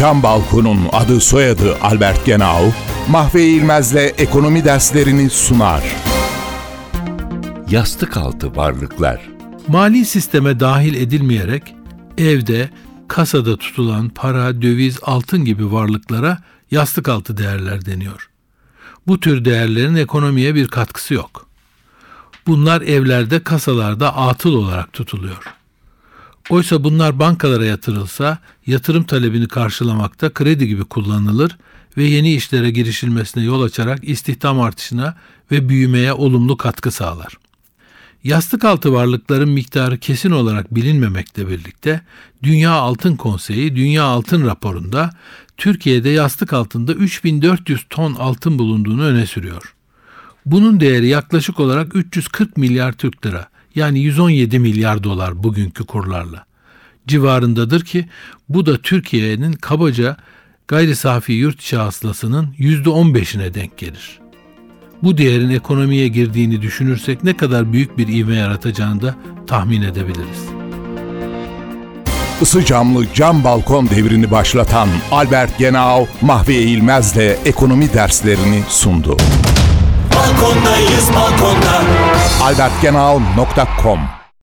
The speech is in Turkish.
Cam Balkon'un adı soyadı Albert Genau, Mahve İlmez'le ekonomi derslerini sunar. Yastık altı varlıklar. Mali sisteme dahil edilmeyerek evde, kasada tutulan para, döviz, altın gibi varlıklara yastık altı değerler deniyor. Bu tür değerlerin ekonomiye bir katkısı yok. Bunlar evlerde, kasalarda atıl olarak tutuluyor. Oysa bunlar bankalara yatırılsa yatırım talebini karşılamakta kredi gibi kullanılır ve yeni işlere girişilmesine yol açarak istihdam artışına ve büyümeye olumlu katkı sağlar. Yastık altı varlıkların miktarı kesin olarak bilinmemekle birlikte Dünya Altın Konseyi Dünya Altın raporunda Türkiye'de yastık altında 3400 ton altın bulunduğunu öne sürüyor. Bunun değeri yaklaşık olarak 340 milyar Türk lira yani 117 milyar dolar bugünkü kurlarla civarındadır ki bu da Türkiye'nin kabaca gayri safi yurt içi hasılasının %15'ine denk gelir. Bu değerin ekonomiye girdiğini düşünürsek ne kadar büyük bir ivme yaratacağını da tahmin edebiliriz. Isı camlı cam balkon devrini başlatan Albert Genau, Mahve İlmez'le ekonomi derslerini sundu. Balkondayız balkonda. albertgenal.com